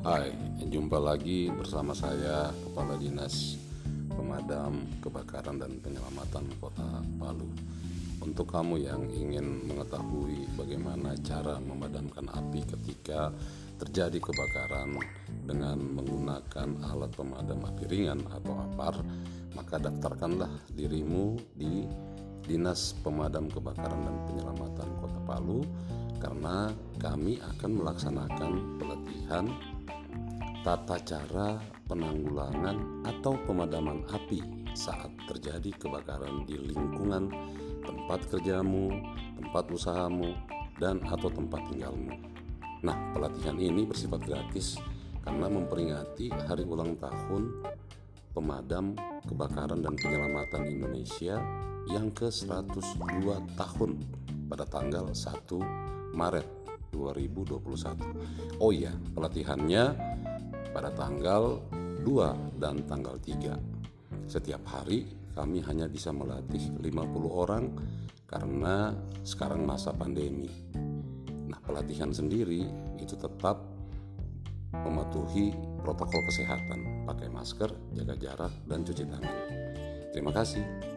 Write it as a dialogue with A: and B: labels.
A: Hai, jumpa lagi bersama saya Kepala Dinas Pemadam Kebakaran dan Penyelamatan Kota Palu. Untuk kamu yang ingin mengetahui bagaimana cara memadamkan api ketika terjadi kebakaran dengan menggunakan alat pemadam api ringan atau APAR, maka daftarkanlah dirimu di Dinas Pemadam Kebakaran dan Penyelamatan Kota Palu karena kami akan melaksanakan pelatihan tata cara penanggulangan atau pemadaman api saat terjadi kebakaran di lingkungan tempat kerjamu, tempat usahamu, dan atau tempat tinggalmu. Nah, pelatihan ini bersifat gratis karena memperingati hari ulang tahun pemadam kebakaran dan penyelamatan Indonesia yang ke-102 tahun pada tanggal 1 Maret 2021. Oh iya, pelatihannya pada tanggal 2 dan tanggal 3. Setiap hari kami hanya bisa melatih 50 orang karena sekarang masa pandemi. Nah, pelatihan sendiri itu tetap mematuhi protokol kesehatan, pakai masker, jaga jarak, dan cuci tangan. Terima kasih.